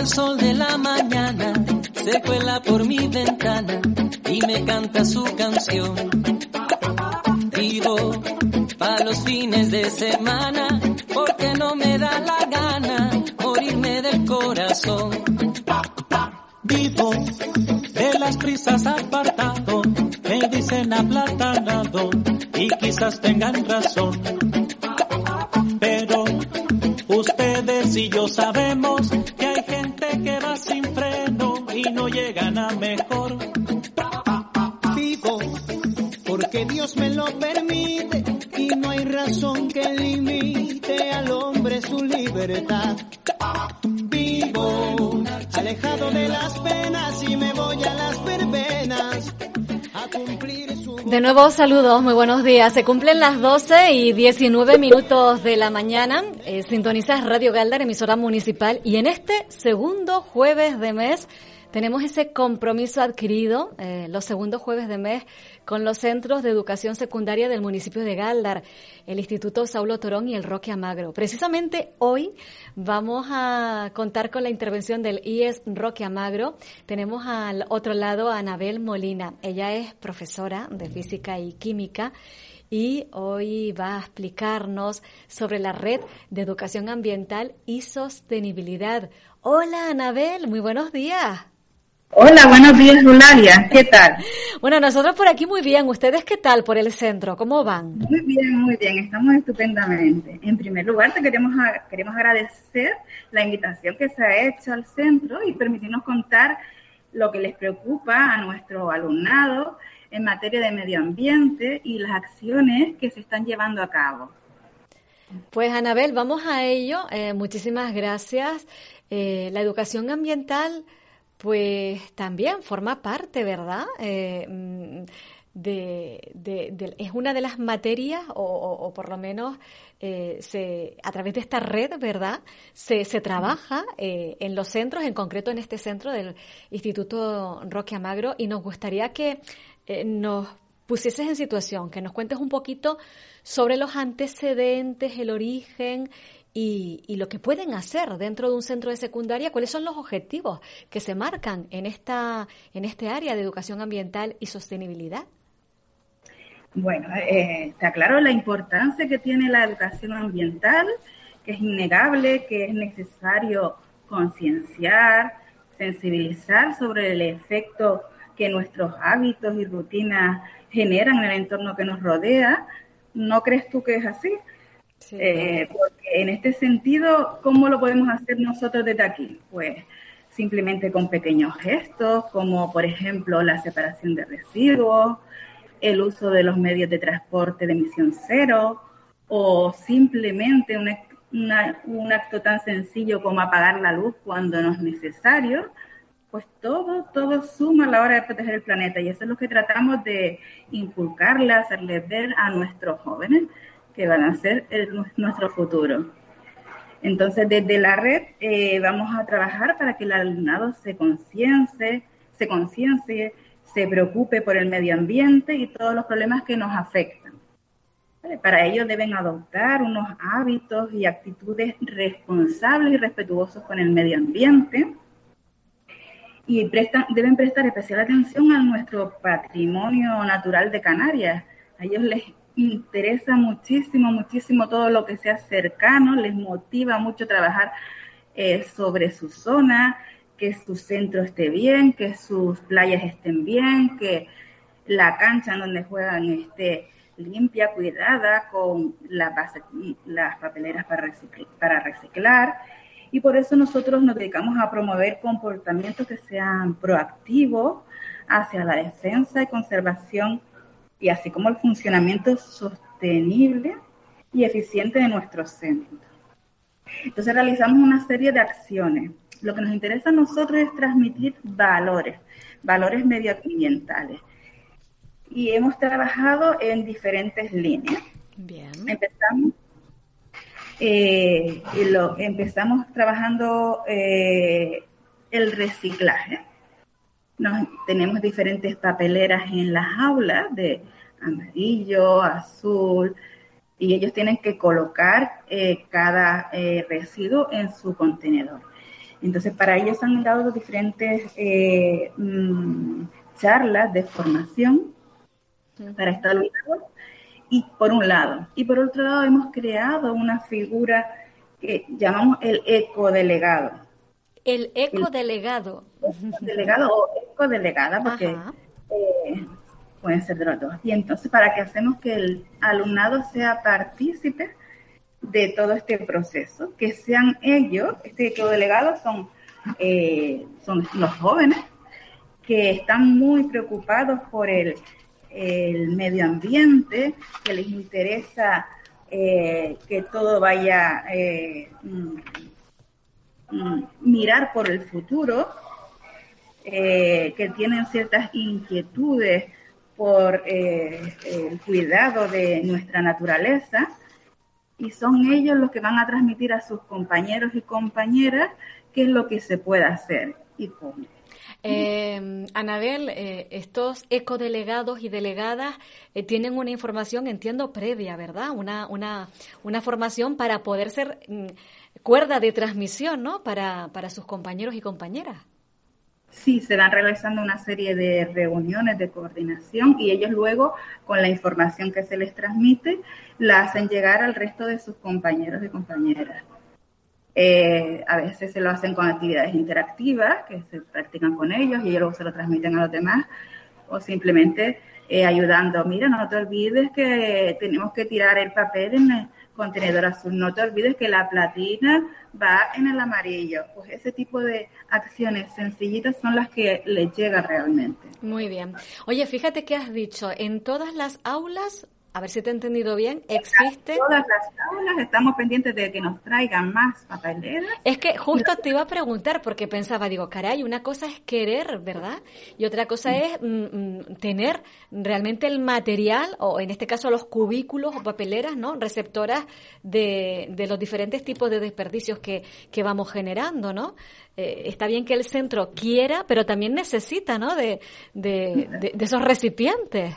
el sol de la mañana se cuela por mi ventana y me canta su canción. Vivo para los fines de semana porque no me da la gana morirme del corazón. Vivo de las prisas apartado, me dicen aplatanado y quizás tengan razón. Pero ustedes y yo sabemos Vivo alejado de las penas y me voy a las verbenas a cumplir su... De nuevo, saludos, muy buenos días. Se cumplen las 12 y 19 minutos de la mañana. Eh, sintonizas Radio Galdar, emisora municipal, y en este segundo jueves de mes tenemos ese compromiso adquirido eh, los segundos jueves de mes con los centros de educación secundaria del municipio de Galdar, el Instituto Saulo Torón y el Roque Amagro. Precisamente hoy vamos a contar con la intervención del IES Roque Amagro. Tenemos al otro lado a Anabel Molina. Ella es profesora de física y química y hoy va a explicarnos sobre la red de educación ambiental y sostenibilidad. Hola Anabel, muy buenos días. Hola, buenos días, Lulalia. ¿Qué tal? Bueno, nosotros por aquí muy bien. ¿Ustedes qué tal por el centro? ¿Cómo van? Muy bien, muy bien. Estamos estupendamente. En primer lugar, te queremos, queremos agradecer la invitación que se ha hecho al centro y permitirnos contar lo que les preocupa a nuestro alumnado en materia de medio ambiente y las acciones que se están llevando a cabo. Pues Anabel, vamos a ello. Eh, muchísimas gracias. Eh, la educación ambiental pues también forma parte, ¿verdad? Eh, mm, de, es una de las materias, o, por lo menos eh, se, a través de esta red, ¿verdad? Se, se trabaja eh, en los centros, en concreto en este centro del Instituto Roque Amagro, y nos gustaría que nos pusieses en situación, que nos cuentes un poquito sobre los antecedentes, el origen y, lo que pueden hacer dentro de un centro de secundaria, cuáles son los objetivos que se marcan en, esta, en este área de educación ambiental y sostenibilidad. Bueno, eh, está claro la importancia que tiene la educación ambiental, que es innegable, que es necesario concienciar, sensibilizar sobre el efecto que nuestros hábitos y rutinas generan en el entorno que nos rodea. ¿No crees tú que es así? Eh, porque en este sentido, ¿cómo lo podemos hacer nosotros desde aquí? Pues simplemente con pequeños gestos, como por ejemplo la separación de residuos, el uso de los medios de transporte de emisión cero, o simplemente un acto tan sencillo como apagar la luz cuando no es necesario, pues todo, todo suma a la hora de proteger el planeta y eso es lo que tratamos de inculcarle, hacerles ver a nuestros jóvenes que van a ser nuestro futuro. Entonces, desde la red eh, vamos a trabajar para que el alumnado se conciencie, se conciencie, se preocupe por el medio ambiente y todos los problemas que nos afectan. Para ello deben adoptar unos hábitos y actitudes responsables y respetuosos con el medio ambiente y deben prestar especial atención a nuestro patrimonio natural de Canarias. A ellos les interesa muchísimo, muchísimo todo lo que sea cercano, les motiva mucho trabajar eh, sobre su zona, que su centro esté bien, que sus playas estén bien, que la cancha en donde juegan esté limpia, cuidada, con las, las papeleras para reciclar. Y por eso nosotros nos dedicamos a promover comportamientos que sean proactivos hacia la defensa y conservación y así como el funcionamiento sostenible y eficiente de nuestros centros. Entonces realizamos una serie de acciones. Lo que nos interesa a nosotros es transmitir valores, valores medioambientales. Y hemos trabajado en diferentes líneas. Bien. Empezamos, eh, lo, empezamos trabajando eh, el reciclaje tenemos diferentes papeleras en las aulas de amarillo, azul, y ellos tienen que colocar eh, cada eh, residuo en su contenedor. Entonces, para ellos han dado diferentes eh, mm, charlas de formación para estar alumnado, y por un lado. Y por otro lado, hemos creado una figura que llamamos el ecodelegado. El ecodelegado. El delegado o ecodelegada, porque eh, pueden ser de los dos. Y entonces, ¿para qué hacemos que el alumnado sea partícipe de todo este proceso? Que sean ellos, este ecodelegado son, eh, son los jóvenes que están muy preocupados por el el medio ambiente, que les interesa eh, que todo vaya eh, mirar por el futuro, eh, que tienen ciertas inquietudes por el cuidado de nuestra naturaleza y son ellos los que van a transmitir a sus compañeros y compañeras qué es lo que se puede hacer y cómo. Eh, Anabel, eh, estos ecodelegados y delegadas eh, tienen una información, entiendo, previa, ¿verdad? Una, una, una formación para poder ser mm, cuerda de transmisión, ¿no? Para, para sus compañeros y compañeras. Sí, se van realizando una serie de reuniones de coordinación y ellos luego, con la información que se les transmite, la hacen llegar al resto de sus compañeros y compañeras. Eh, a veces se lo hacen con actividades interactivas que se practican con ellos y ellos luego se lo transmiten a los demás o simplemente eh, ayudando, mira, no te olvides que tenemos que tirar el papel en el contenedor azul, no te olvides que la platina va en el amarillo. Pues ese tipo de acciones sencillitas son las que les llega realmente. Muy bien. Oye, fíjate que has dicho, en todas las aulas a ver si te he entendido bien, existe... Todas las aulas estamos pendientes de que nos traigan más papeleras. Es que justo te iba a preguntar porque pensaba, digo, caray, una cosa es querer, ¿verdad? Y otra cosa es mm, mm, tener realmente el material, o en este caso los cubículos o papeleras, ¿no? Receptoras de, de los diferentes tipos de desperdicios que, que vamos generando, ¿no? Eh, está bien que el centro quiera, pero también necesita, ¿no? de, de, de esos recipientes.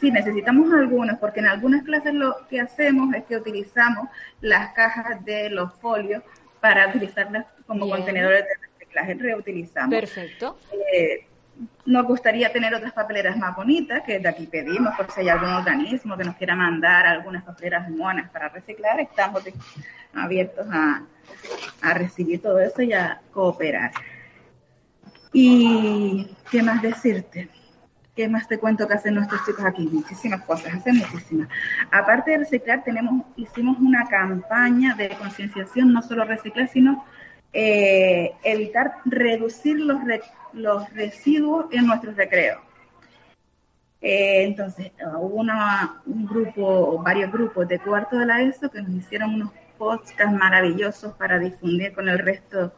Sí, necesitamos algunos, porque en algunas clases lo que hacemos es que utilizamos las cajas de los folios para utilizarlas como contenedores de reciclaje, reutilizamos. Perfecto. Eh, nos gustaría tener otras papeleras más bonitas, que de aquí pedimos, por si hay algún organismo que nos quiera mandar algunas papeleras monas para reciclar, estamos abiertos a, a recibir todo eso y a cooperar. ¿Y qué más decirte? ¿Qué más te cuento que hacen nuestros chicos aquí? Muchísimas cosas, hacen muchísimas. Aparte de reciclar, tenemos, hicimos una campaña de concienciación, no solo reciclar, sino eh, evitar reducir los, los residuos en nuestros recreos. Eh, entonces, hubo una, un grupo, varios grupos de cuarto de la ESO que nos hicieron unos podcasts maravillosos para difundir con el resto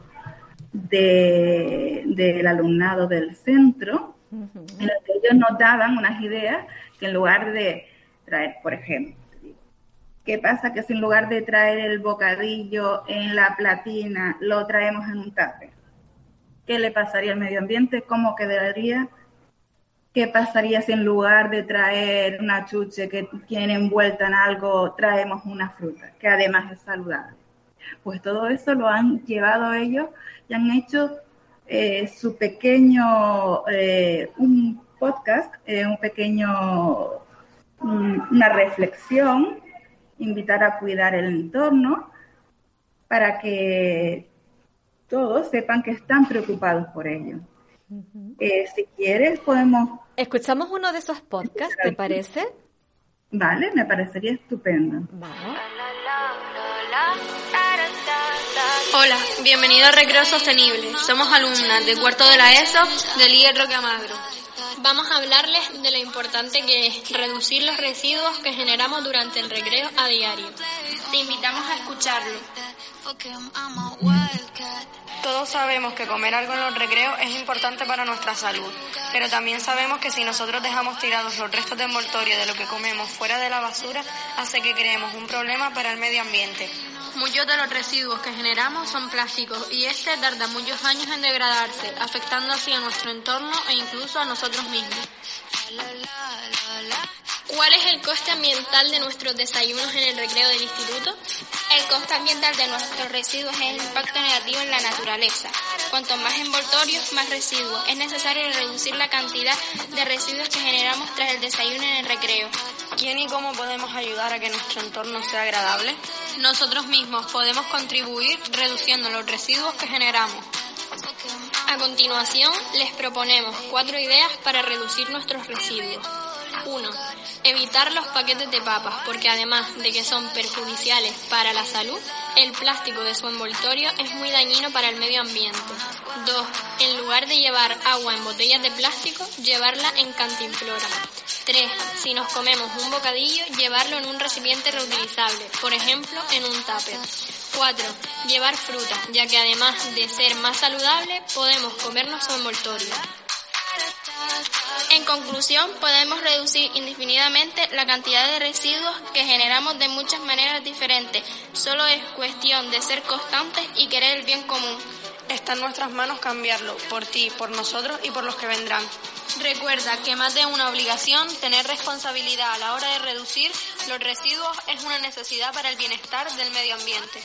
del alumnado del centro en los que ellos nos daban unas ideas que en lugar de traer, por ejemplo, ¿qué pasa que si en lugar de traer el bocadillo en la platina lo traemos en un tupper? ¿Qué le pasaría al medio ambiente? ¿Cómo quedaría? ¿Qué pasaría si en lugar de traer una chuche que tiene envuelta en algo, traemos una fruta, que además es saludable? Pues todo eso lo han llevado ellos y han hecho eh, su pequeño, eh, un podcast, eh, un pequeño, una reflexión, invitar a cuidar el entorno para que todos sepan que están preocupados por ello. si quieres, podemos... ¿Escuchamos uno de esos podcasts, te parece? Vale, me parecería estupendo. Hola, bienvenido a Recreo Sostenible. Somos alumnas de cuarto de la ESO del IE Roque Amagro. Vamos a hablarles de lo importante que es reducir los residuos que generamos durante el recreo a diario. Te invitamos a escucharlo. Todos sabemos que comer algo en los recreos es importante para nuestra salud, pero también sabemos que si nosotros dejamos tirados los restos de envoltorio de lo que comemos fuera de la basura, hace que creemos un problema para el medio ambiente. Muchos de los residuos que generamos son plásticos y este tarda muchos años en degradarse, afectando así a nuestro entorno e incluso a nosotros mismos. ¿Cuál es el coste ambiental de nuestros desayunos en el recreo del instituto? El coste ambiental de nuestros residuos es el impacto negativo en la naturaleza. Cuanto más envoltorios, más residuos. Es necesario reducir la cantidad de residuos que generamos tras el desayuno en el recreo. ¿Quién y cómo podemos ayudar a que nuestro entorno sea agradable? Nosotros mismos podemos contribuir reduciendo los residuos que generamos. A continuación, les proponemos cuatro ideas para reducir nuestros residuos. 1. Evitar los paquetes de papas, porque además de que son perjudiciales para la salud, el plástico de su envoltorio es muy dañino para el medio ambiente. 2. En lugar de llevar agua en botellas de plástico, llevarla en cantimplora. 3. Si nos comemos un bocadillo, llevarlo en un recipiente reutilizable, por ejemplo, en un tupper. 4. Llevar fruta, ya que además de ser más saludable, podemos comernos su envoltorio. En conclusión, podemos reducir indefinidamente la cantidad de residuos que generamos de muchas maneras diferentes. Solo es cuestión de ser constantes y querer el bien común. Está en nuestras manos cambiarlo, por ti, por nosotros y por los que vendrán. Recuerda que más de una obligación, tener responsabilidad a la hora de reducir los residuos es una necesidad para el bienestar del medio ambiente.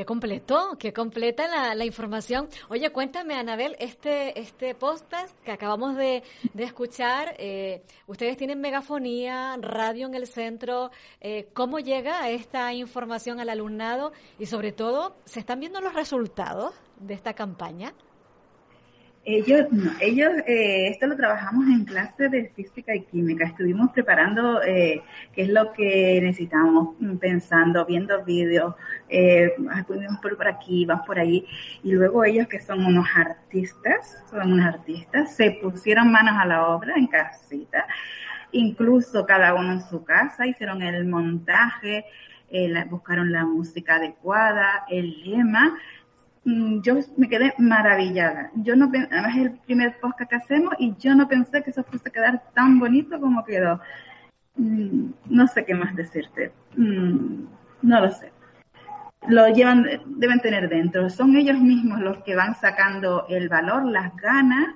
Qué completo, qué completa la, información. Oye, cuéntame, Anabel, este, este podcast que acabamos de, de escuchar, eh, ustedes tienen megafonía, radio en el centro, eh, ¿cómo llega esta información al alumnado? Y sobre todo, ¿se están viendo los resultados de esta campaña? Ellos, ellos, eh, esto lo trabajamos en clase de física y química. Estuvimos preparando eh, qué es lo que necesitamos, mm, pensando, viendo vídeos, eh, por, por aquí, vamos por ahí. Y luego ellos, que son unos artistas, son unos artistas, se pusieron manos a la obra en casita, incluso cada uno en su casa, hicieron el montaje, eh, buscaron la música adecuada, el lema yo me quedé maravillada. Yo no, además es el primer podcast que hacemos y yo no pensé que eso fuese a quedar tan bonito como quedó. Mm, no sé qué más decirte. Mm, no lo sé. Lo llevan, deben tener dentro. Son ellos mismos los que van sacando el valor, las ganas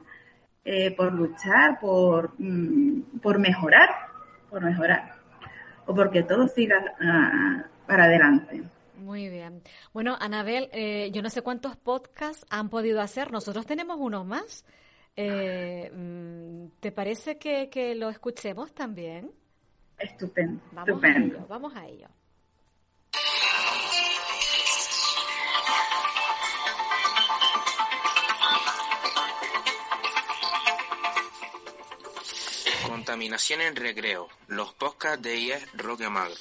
eh, por luchar, por, por mejorar, por mejorar. O porque todo siga uh, para adelante. Muy bien. Bueno, Anabel, eh, yo no sé cuántos podcasts han podido hacer. Nosotros tenemos uno más. Eh, mm, ¿Te parece que, que, lo escuchemos también? Estupendo. Vamos estupendo. A ello, vamos a ello. Contaminación en recreo. Los podcasts de IES Roque Magro.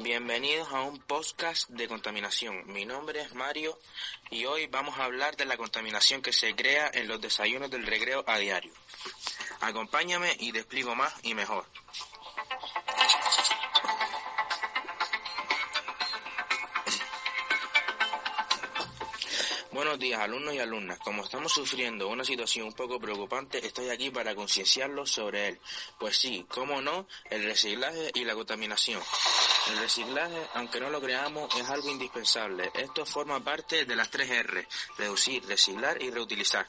Bienvenidos a un podcast de contaminación. Mi nombre es Mario y hoy vamos a hablar de la contaminación que se crea en los desayunos del recreo a diario. Acompáñame y te explico más y mejor. Buenos días, alumnos y alumnas. Como estamos sufriendo una situación un poco preocupante, estoy aquí para concienciarlos sobre él. Pues sí, cómo no, el reciclaje y la contaminación. El reciclaje, aunque no lo creamos, es algo indispensable. Esto forma parte de las tres R, reducir, reciclar y reutilizar.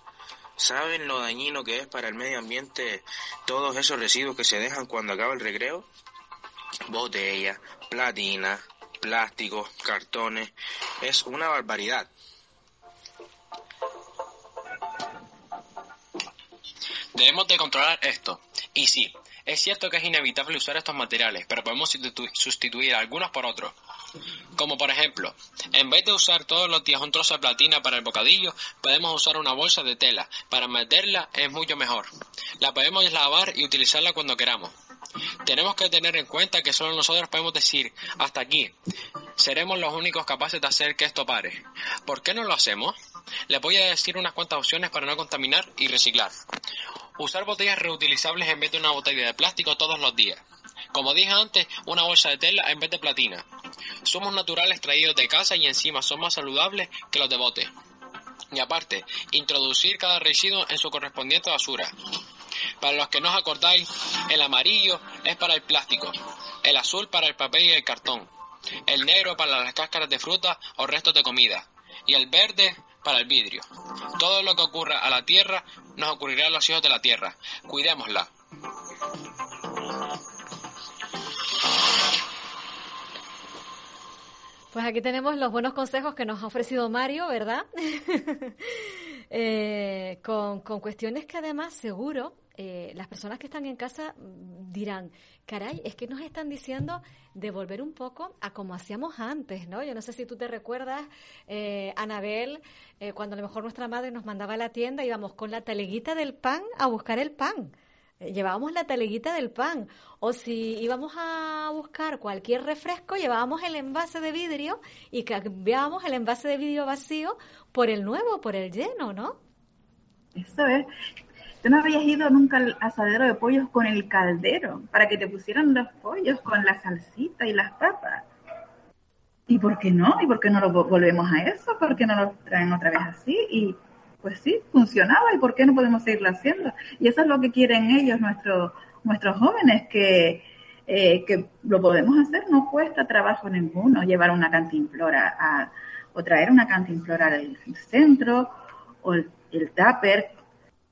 ¿Saben lo dañino que es para el medio ambiente todos esos residuos que se dejan cuando acaba el recreo? Botellas, platina, plásticos, cartones. Es una barbaridad. Debemos de controlar esto. Y sí, es cierto que es inevitable usar estos materiales, pero podemos sustituir algunos por otros. Como por ejemplo, en vez de usar todos los días un trozo de platina para el bocadillo, podemos usar una bolsa de tela. Para meterla es mucho mejor. La podemos lavar y utilizarla cuando queramos. Tenemos que tener en cuenta que solo nosotros podemos decir hasta aquí. Seremos los únicos capaces de hacer que esto pare. ¿Por qué no lo hacemos? Les voy a decir unas cuantas opciones para no contaminar y reciclar. Usar botellas reutilizables en vez de una botella de plástico todos los días. Como dije antes, una bolsa de tela en vez de platina. Somos naturales traídos de casa y encima son más saludables que los de bote. Y aparte, introducir cada residuo en su correspondiente basura. Para los que no os acordáis, el amarillo es para el plástico, el azul para el papel y el cartón, el negro para las cáscaras de fruta o restos de comida, y el verde para el vidrio. Todo lo que ocurra a la Tierra nos ocurrirá a los hijos de la Tierra. Cuidémosla. Pues aquí tenemos los buenos consejos que nos ha ofrecido Mario, ¿verdad? Eh, con, con, cuestiones que además seguro eh, las personas que están en casa dirán, caray, es que nos están diciendo de volver un poco a como hacíamos antes, ¿no? Yo no sé si tú te recuerdas, eh, Anabel, eh, cuando a lo mejor nuestra madre nos mandaba a la tienda, íbamos con la taleguita del pan a buscar el pan. Llevábamos la taleguita del pan. O si íbamos a buscar cualquier refresco, llevábamos el envase de vidrio y cambiábamos el envase de vidrio vacío por el nuevo, por el lleno, ¿no? Eso es. Tú no habías ido nunca al asadero de pollos con el caldero para que te pusieran los pollos con la salsita y las papas. ¿Y por qué no? ¿Y por qué no lo volvemos a eso? ¿Por qué no lo traen otra vez así? Y pues sí, funcionaba y por qué no podemos seguirlo haciendo. Y eso es lo que quieren ellos, nuestros nuestros jóvenes, que, eh, que lo podemos hacer, no cuesta trabajo ninguno llevar una cantimplora a, o traer una cantimplora al centro, o el, el tupper,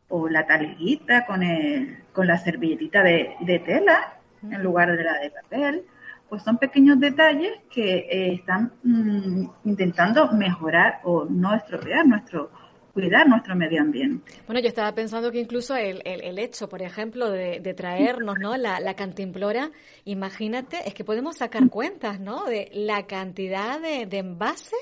o la taleguita con, el, con la servilletita de, de tela en lugar de la de papel pues son pequeños detalles que eh, están mm, intentando mejorar o no estropear nuestro cuidar nuestro medio ambiente. Bueno, yo estaba pensando que incluso el, el, hecho, por ejemplo, de, traernos ¿no? La, la, cantimplora, imagínate, es que podemos sacar cuentas ¿no? de la cantidad de, de envases,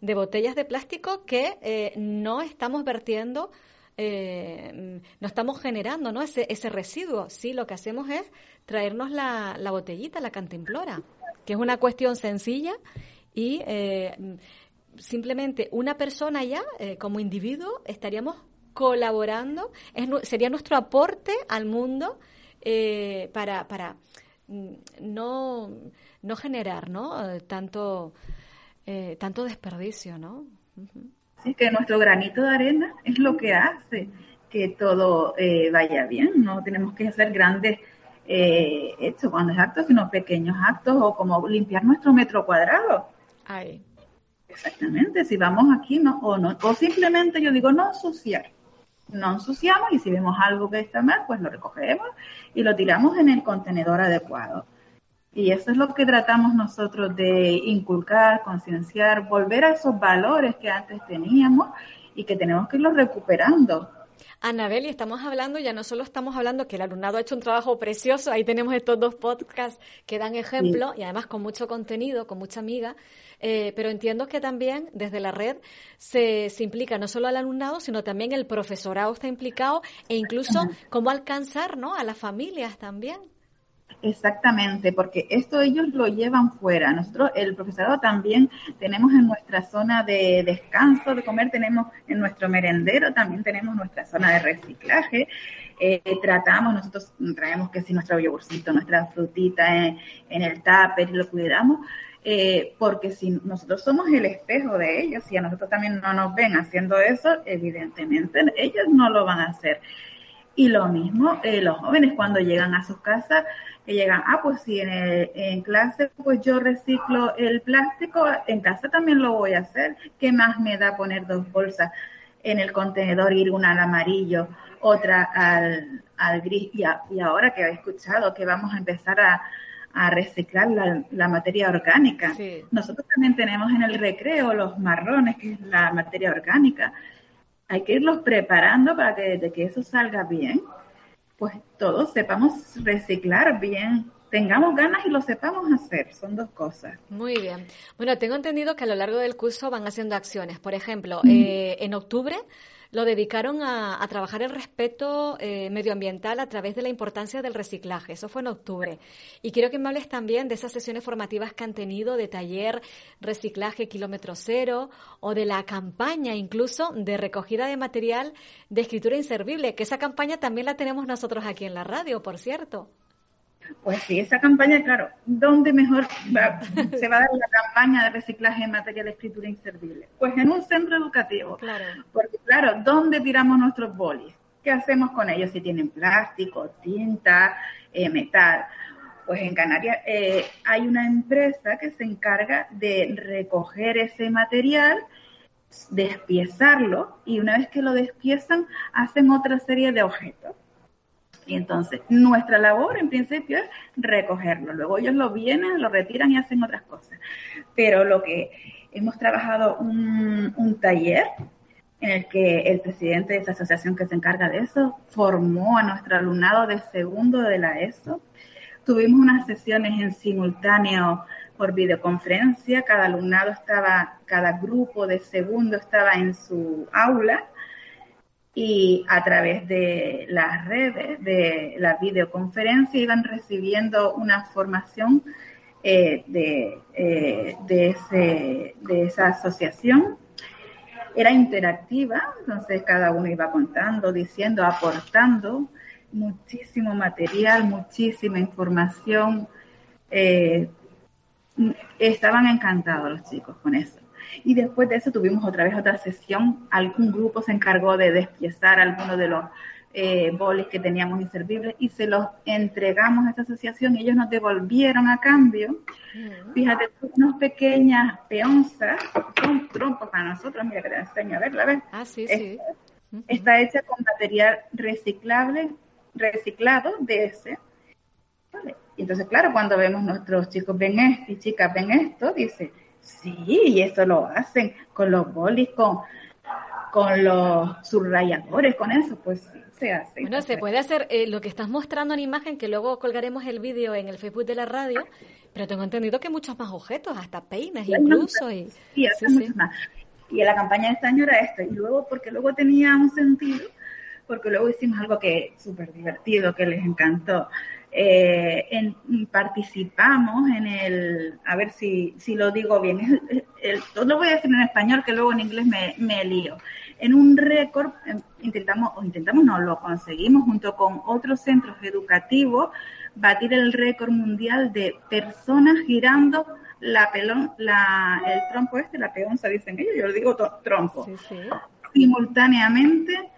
de botellas de plástico que eh, no estamos vertiendo eh, no estamos generando ¿no? Ese, ese residuo. Sí, lo que hacemos es traernos la, la botellita, la cantimplora, que es una cuestión sencilla y eh, simplemente una persona ya, eh, como individuo, estaríamos colaborando, sería nuestro aporte al mundo eh, para, para mm, no, no generar ¿no? Tanto, tanto desperdicio. ¿no? Sí, que nuestro granito de arena es lo que hace que todo vaya bien. No tenemos que hacer grandes hechos, grandes actos, sino pequeños actos o como limpiar nuestro metro cuadrado. Ay. Exactamente, si vamos aquí no, o no, o simplemente yo digo no ensuciar. No ensuciamos y si vemos algo que está mal, pues lo recogemos y lo tiramos en el contenedor adecuado. Y eso es lo que tratamos nosotros de inculcar, concienciar, volver a esos valores que antes teníamos y que tenemos que irlos recuperando. Anabel, y estamos hablando, ya no solo estamos hablando que el alumnado ha hecho un trabajo precioso, ahí tenemos estos dos podcasts que dan ejemplo y además con mucho contenido, con mucha amiga, eh, pero entiendo que también desde la red se, se, implica no solo al alumnado, sino también el profesorado está implicado e incluso cómo alcanzar ¿no? a las familias también. Exactamente, porque esto ellos lo llevan fuera. Nosotros, el profesorado también tenemos en nuestra zona de descanso, de comer, tenemos en nuestro merendero, también tenemos nuestra zona de reciclaje. Eh, tratamos, nosotros traemos que si nuestro yogurcito, nuestra frutita en, el tupper lo cuidamos, eh, porque si nosotros somos el espejo de ellos, y a nosotros también no nos ven haciendo eso, evidentemente ellos no lo van a hacer. Y lo mismo, eh, los jóvenes cuando llegan a sus casas, que llegan, ah, pues si en, en clase pues yo reciclo el plástico, en casa también lo voy a hacer. ¿Qué más me da poner dos bolsas en el contenedor, ir una al amarillo, otra al, al gris? Y, y ahora que he escuchado que vamos a empezar a, a reciclar la, materia orgánica. Nosotros también tenemos en el recreo los marrones, que es la materia orgánica. Hay que irlos preparando para que desde que eso salga bien, pues todos sepamos reciclar bien, tengamos ganas y lo sepamos hacer. Son dos cosas. Muy bien. Bueno, tengo entendido que a lo largo del curso van haciendo acciones. Por ejemplo, eh, en octubre lo dedicaron a, trabajar el respeto eh, medioambiental a través de la importancia del reciclaje. Eso fue en octubre. Y quiero que me hables también de esas sesiones formativas que han tenido de taller reciclaje kilómetro cero o de la campaña incluso de recogida de material de escritura inservible, que esa campaña también la tenemos nosotros aquí en la radio, por cierto. Pues sí, esa campaña, claro, ¿dónde mejor se va a dar la campaña de reciclaje en materia de escritura inservible? Pues en un centro educativo. Claro. Porque, claro, ¿dónde tiramos nuestros bolis? ¿qué hacemos con ellos si tienen plástico, tinta, eh, metal? Pues en Canarias eh, hay una empresa que se encarga de recoger ese material, despiezarlo y una vez que lo despiezan hacen otra serie de objetos. Y entonces nuestra labor en principio es recogerlo. Luego ellos lo vienen, lo retiran y hacen otras cosas. Pero lo que hemos trabajado un, un taller en el que el presidente de esa asociación que se encarga de eso formó a nuestro alumnado de segundo de la ESO Tuvimos unas sesiones en simultáneo por videoconferencia, cada alumnado estaba, cada grupo de segundo estaba en su aula y a través de las redes de la videoconferencia iban recibiendo una formación eh, de, eh, de, ese, de esa asociación. Era interactiva, entonces cada uno iba contando, diciendo, aportando muchísimo material, muchísima información. Eh, estaban encantados los chicos con eso. Y después de eso tuvimos otra vez otra sesión. Algún grupo se encargó de despiezar algunos de los eh, bolis que teníamos inservibles y se los entregamos a esta asociación y ellos nos devolvieron a cambio. Fíjate, unas pequeñas peonzas, son trompos para nosotros, mira que te enseño a verla, ¿ves? Ah, sí, sí. Está hecha con material reciclable reciclado de ese. Y entonces, claro, cuando vemos nuestros chicos ven esto y chicas ven esto, dice, sí, y eso lo hacen con los bolis, con, con los subrayadores, con eso, pues se hace. Bueno, se puede hacer eh, lo que estás mostrando en imagen, que luego colgaremos el vídeo en el Facebook de la radio, pero tengo entendido que muchos más objetos, hasta peines incluso. Y, sí, sí, Más. Y en la campaña de este año era esto, y luego, porque luego tenía un sentido porque luego hicimos algo que súper divertido, que les encantó. Eh, en, participamos en el, a ver si, si lo digo bien, el, lo voy a decir en español que luego en inglés me, me lío. En un récord, em, intentamos, o intentamos, no, lo conseguimos junto con otros centros educativos, batir el récord mundial de personas girando la pelón, la, el trompo este, la peonza, dicen ellos, yo lo digo trompo, simultáneamente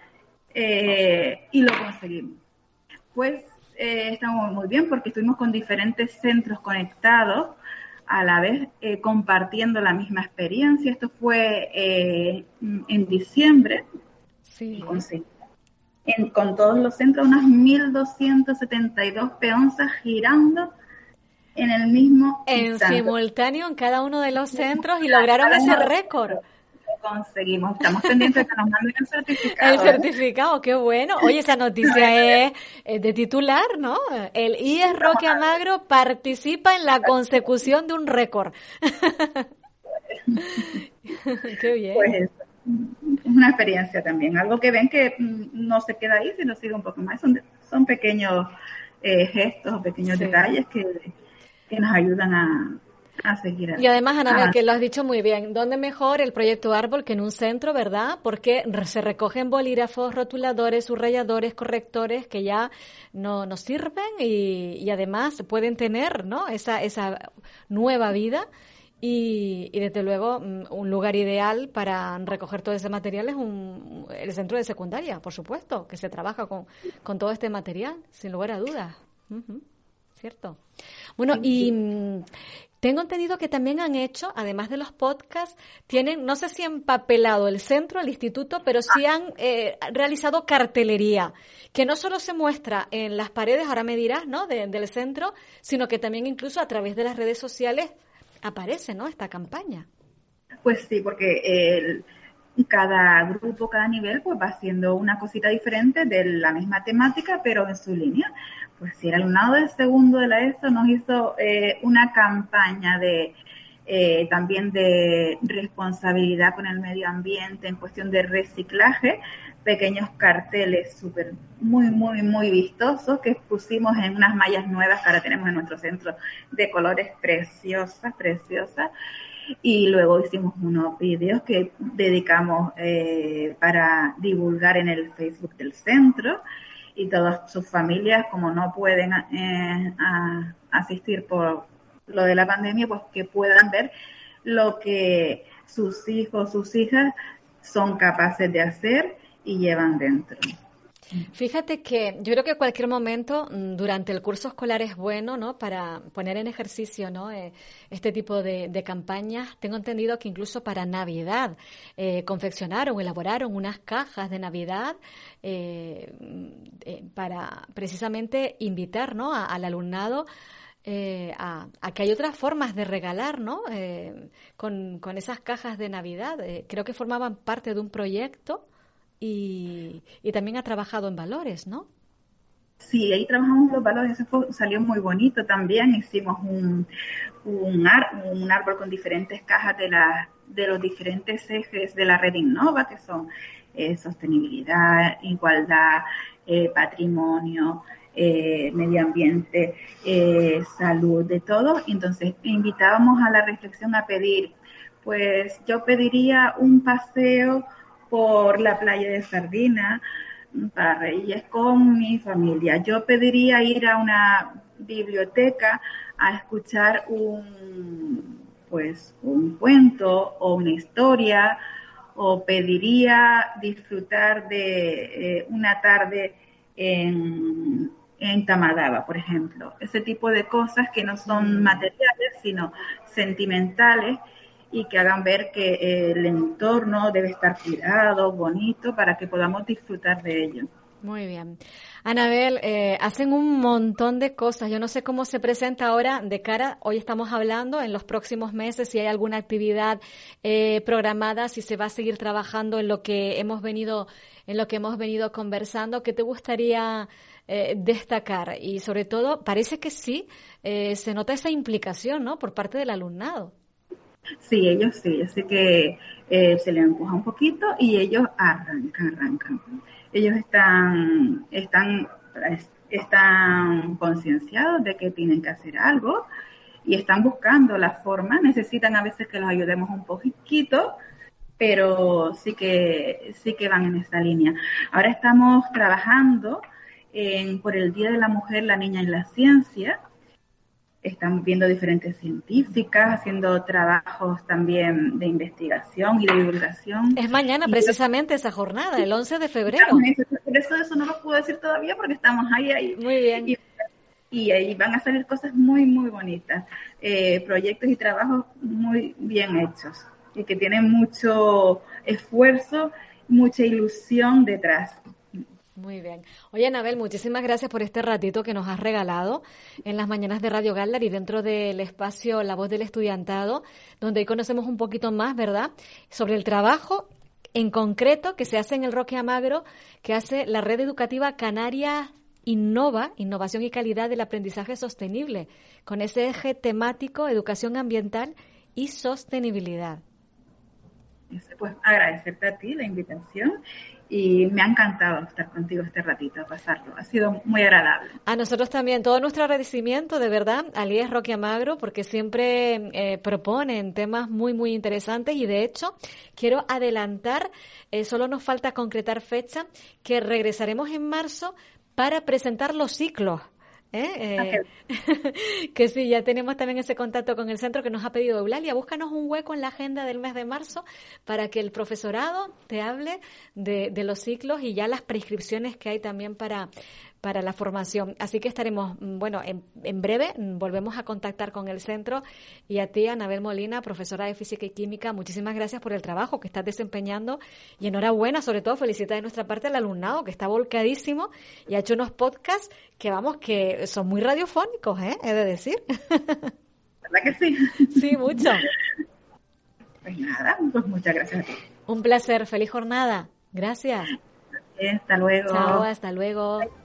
eh, y lo conseguimos. Pues eh, estamos muy bien porque estuvimos con diferentes centros conectados a la vez eh, compartiendo la misma experiencia. Esto fue en diciembre. Sí. con todos los centros, unas 1.272 peonzas girando en el mismo. En simultáneo en cada uno de los centros y lograron ese récord conseguimos. Estamos pendientes de que nos manden el certificado. El certificado, qué bueno. Oye, esa noticia es, de titular, ¿no? El IES Roque Amagro participa en la consecución de un récord. qué bien. Pues es una experiencia también. Algo que ven que mm, no se queda ahí, sino sigue un poco más. Son, son pequeños eh, gestos, pequeños detalles que, que nos ayudan a, y además, Ana, que lo has dicho muy bien, ¿dónde mejor el proyecto Árbol que en un centro, verdad? Porque se recogen bolígrafos, rotuladores, subrayadores, correctores que ya no nos sirven y, además pueden tener ¿no? esa, esa nueva vida. Y, desde luego mm, un lugar ideal para recoger todo ese material es un, el centro de secundaria, por supuesto, que se trabaja con, con todo este material, sin lugar a dudas. ¿Cierto? Bueno, y tengo entendido que también han hecho, además de los podcasts, tienen, no sé si empapelado el centro, el instituto, pero sí han eh, realizado cartelería, que no solo se muestra en las paredes, ahora me dirás, ¿no? del centro, sino que también incluso a través de las redes sociales aparece, ¿no? Esta campaña. Pues sí, porque el, cada grupo, cada nivel, pues va haciendo una cosita diferente de la misma temática, pero en su línea pues si el alumnado del segundo de la ESO nos hizo eh, una campaña de eh, también de responsabilidad con el medio ambiente en cuestión de reciclaje, pequeños carteles súper, muy, muy, muy vistosos que pusimos en unas mallas nuevas que ahora tenemos en nuestro centro de colores preciosas, preciosas. Y luego hicimos unos vídeos que dedicamos eh, para divulgar en el Facebook del centro y todas sus familias, como no pueden eh, asistir por lo de la pandemia, pues que puedan ver lo que sus hijos, sus hijas son capaces de hacer y llevan dentro. Fíjate que yo creo que cualquier momento mm, durante el curso escolar es bueno, ¿no? Para poner en ejercicio, ¿no? Eh, este tipo de, campañas. Tengo entendido que incluso para Navidad eh, confeccionaron, elaboraron unas cajas de Navidad eh, mm, para precisamente invitar, ¿no? al alumnado. a, que hay otras formas de regalar, ¿no? con, con, esas cajas de Navidad. creo que formaban parte de un proyecto y, también ha trabajado en valores, ¿no? Sí, ahí trabajamos los valores, eso salió muy bonito también, hicimos un, un, un árbol con diferentes cajas de, la, de los diferentes ejes de la red Innova, que son eh, sostenibilidad, igualdad, eh, patrimonio, eh, medio ambiente, salud, de todo. Entonces, invitábamos a la reflexión a pedir, pues yo pediría un paseo por la playa de Sardina para Reyes con mi familia. Yo pediría ir a una biblioteca a escuchar un pues un cuento o una historia o pediría disfrutar de eh, una tarde en, en Tamadaba, por ejemplo. Ese tipo de cosas que no son materiales, sino sentimentales y que hagan ver que eh, el entorno debe estar cuidado, bonito, para que podamos disfrutar de ello. Muy bien. Anabel, eh, hacen un montón de cosas. Yo no sé cómo se presenta ahora de cara, hoy estamos hablando en los próximos meses, si hay alguna actividad eh, programada, si se va a seguir trabajando en lo que hemos venido, en lo que hemos venido conversando. ¿Qué te gustaría destacar? Y sobre todo, parece que sí, se nota esa implicación, ¿no? Por parte del alumnado. Sí, ellos sí, yo sé que eh, se les empuja un poquito y ellos arrancan, arrancan. Ellos están, están, están concienciados de que tienen que hacer algo y están buscando la forma, necesitan a veces que los ayudemos un poquito, pero sí que, sí que van en esa línea. Ahora estamos trabajando en, por el Día de la Mujer, la Niña y la Ciencia, están viendo diferentes científicas, haciendo trabajos también de investigación y de divulgación. Es mañana precisamente esa jornada, el 11 de febrero. Por eso eso no lo puedo decir todavía porque estamos ahí, ahí. Muy bien. Y, ahí van a salir cosas muy, muy bonitas, eh, proyectos y trabajos muy bien hechos y que tienen mucho esfuerzo, mucha ilusión detrás. Muy bien. Oye, Anabel, muchísimas gracias por este ratito que nos has regalado en las mañanas de Radio Gallar y dentro del espacio La Voz del Estudiantado, donde hoy conocemos un poquito más, ¿verdad?, sobre el trabajo en concreto que se hace en el Roque Amagro, que hace la red educativa Canaria Innova, Innovación y Calidad del Aprendizaje Sostenible, con ese eje temático, educación ambiental y sostenibilidad. Pues agradecerte a ti la invitación y me ha encantado estar contigo este ratito, pasarlo. Ha sido muy agradable. A nosotros también, todo nuestro agradecimiento, de verdad, a Líes Roque Amagro, porque siempre eh, proponen temas muy, muy interesantes y de hecho quiero adelantar, eh, solo nos falta concretar fecha, que regresaremos en marzo para presentar los ciclos ¿Eh? Eh, que sí, ya tenemos también ese contacto con el centro que nos ha pedido Eulalia. Búscanos un hueco en la agenda del mes de marzo para que el profesorado te hable de, de los ciclos y ya las prescripciones que hay también para, para la formación. Así que estaremos, mm, bueno, en, en, breve mm, volvemos a contactar con el centro y a ti, Anabel Molina, profesora de Física y Química, muchísimas gracias por el trabajo que estás desempeñando y enhorabuena, sobre todo felicitar de nuestra parte al alumnado que está volcadísimo y ha hecho unos podcasts que, vamos, que son muy radiofónicos, ¿eh? He de decir. ¿Verdad que sí? Sí, mucho. Pues nada, pues muchas gracias a ti. Un placer, feliz jornada. Gracias. Hasta luego. Chao, hasta luego.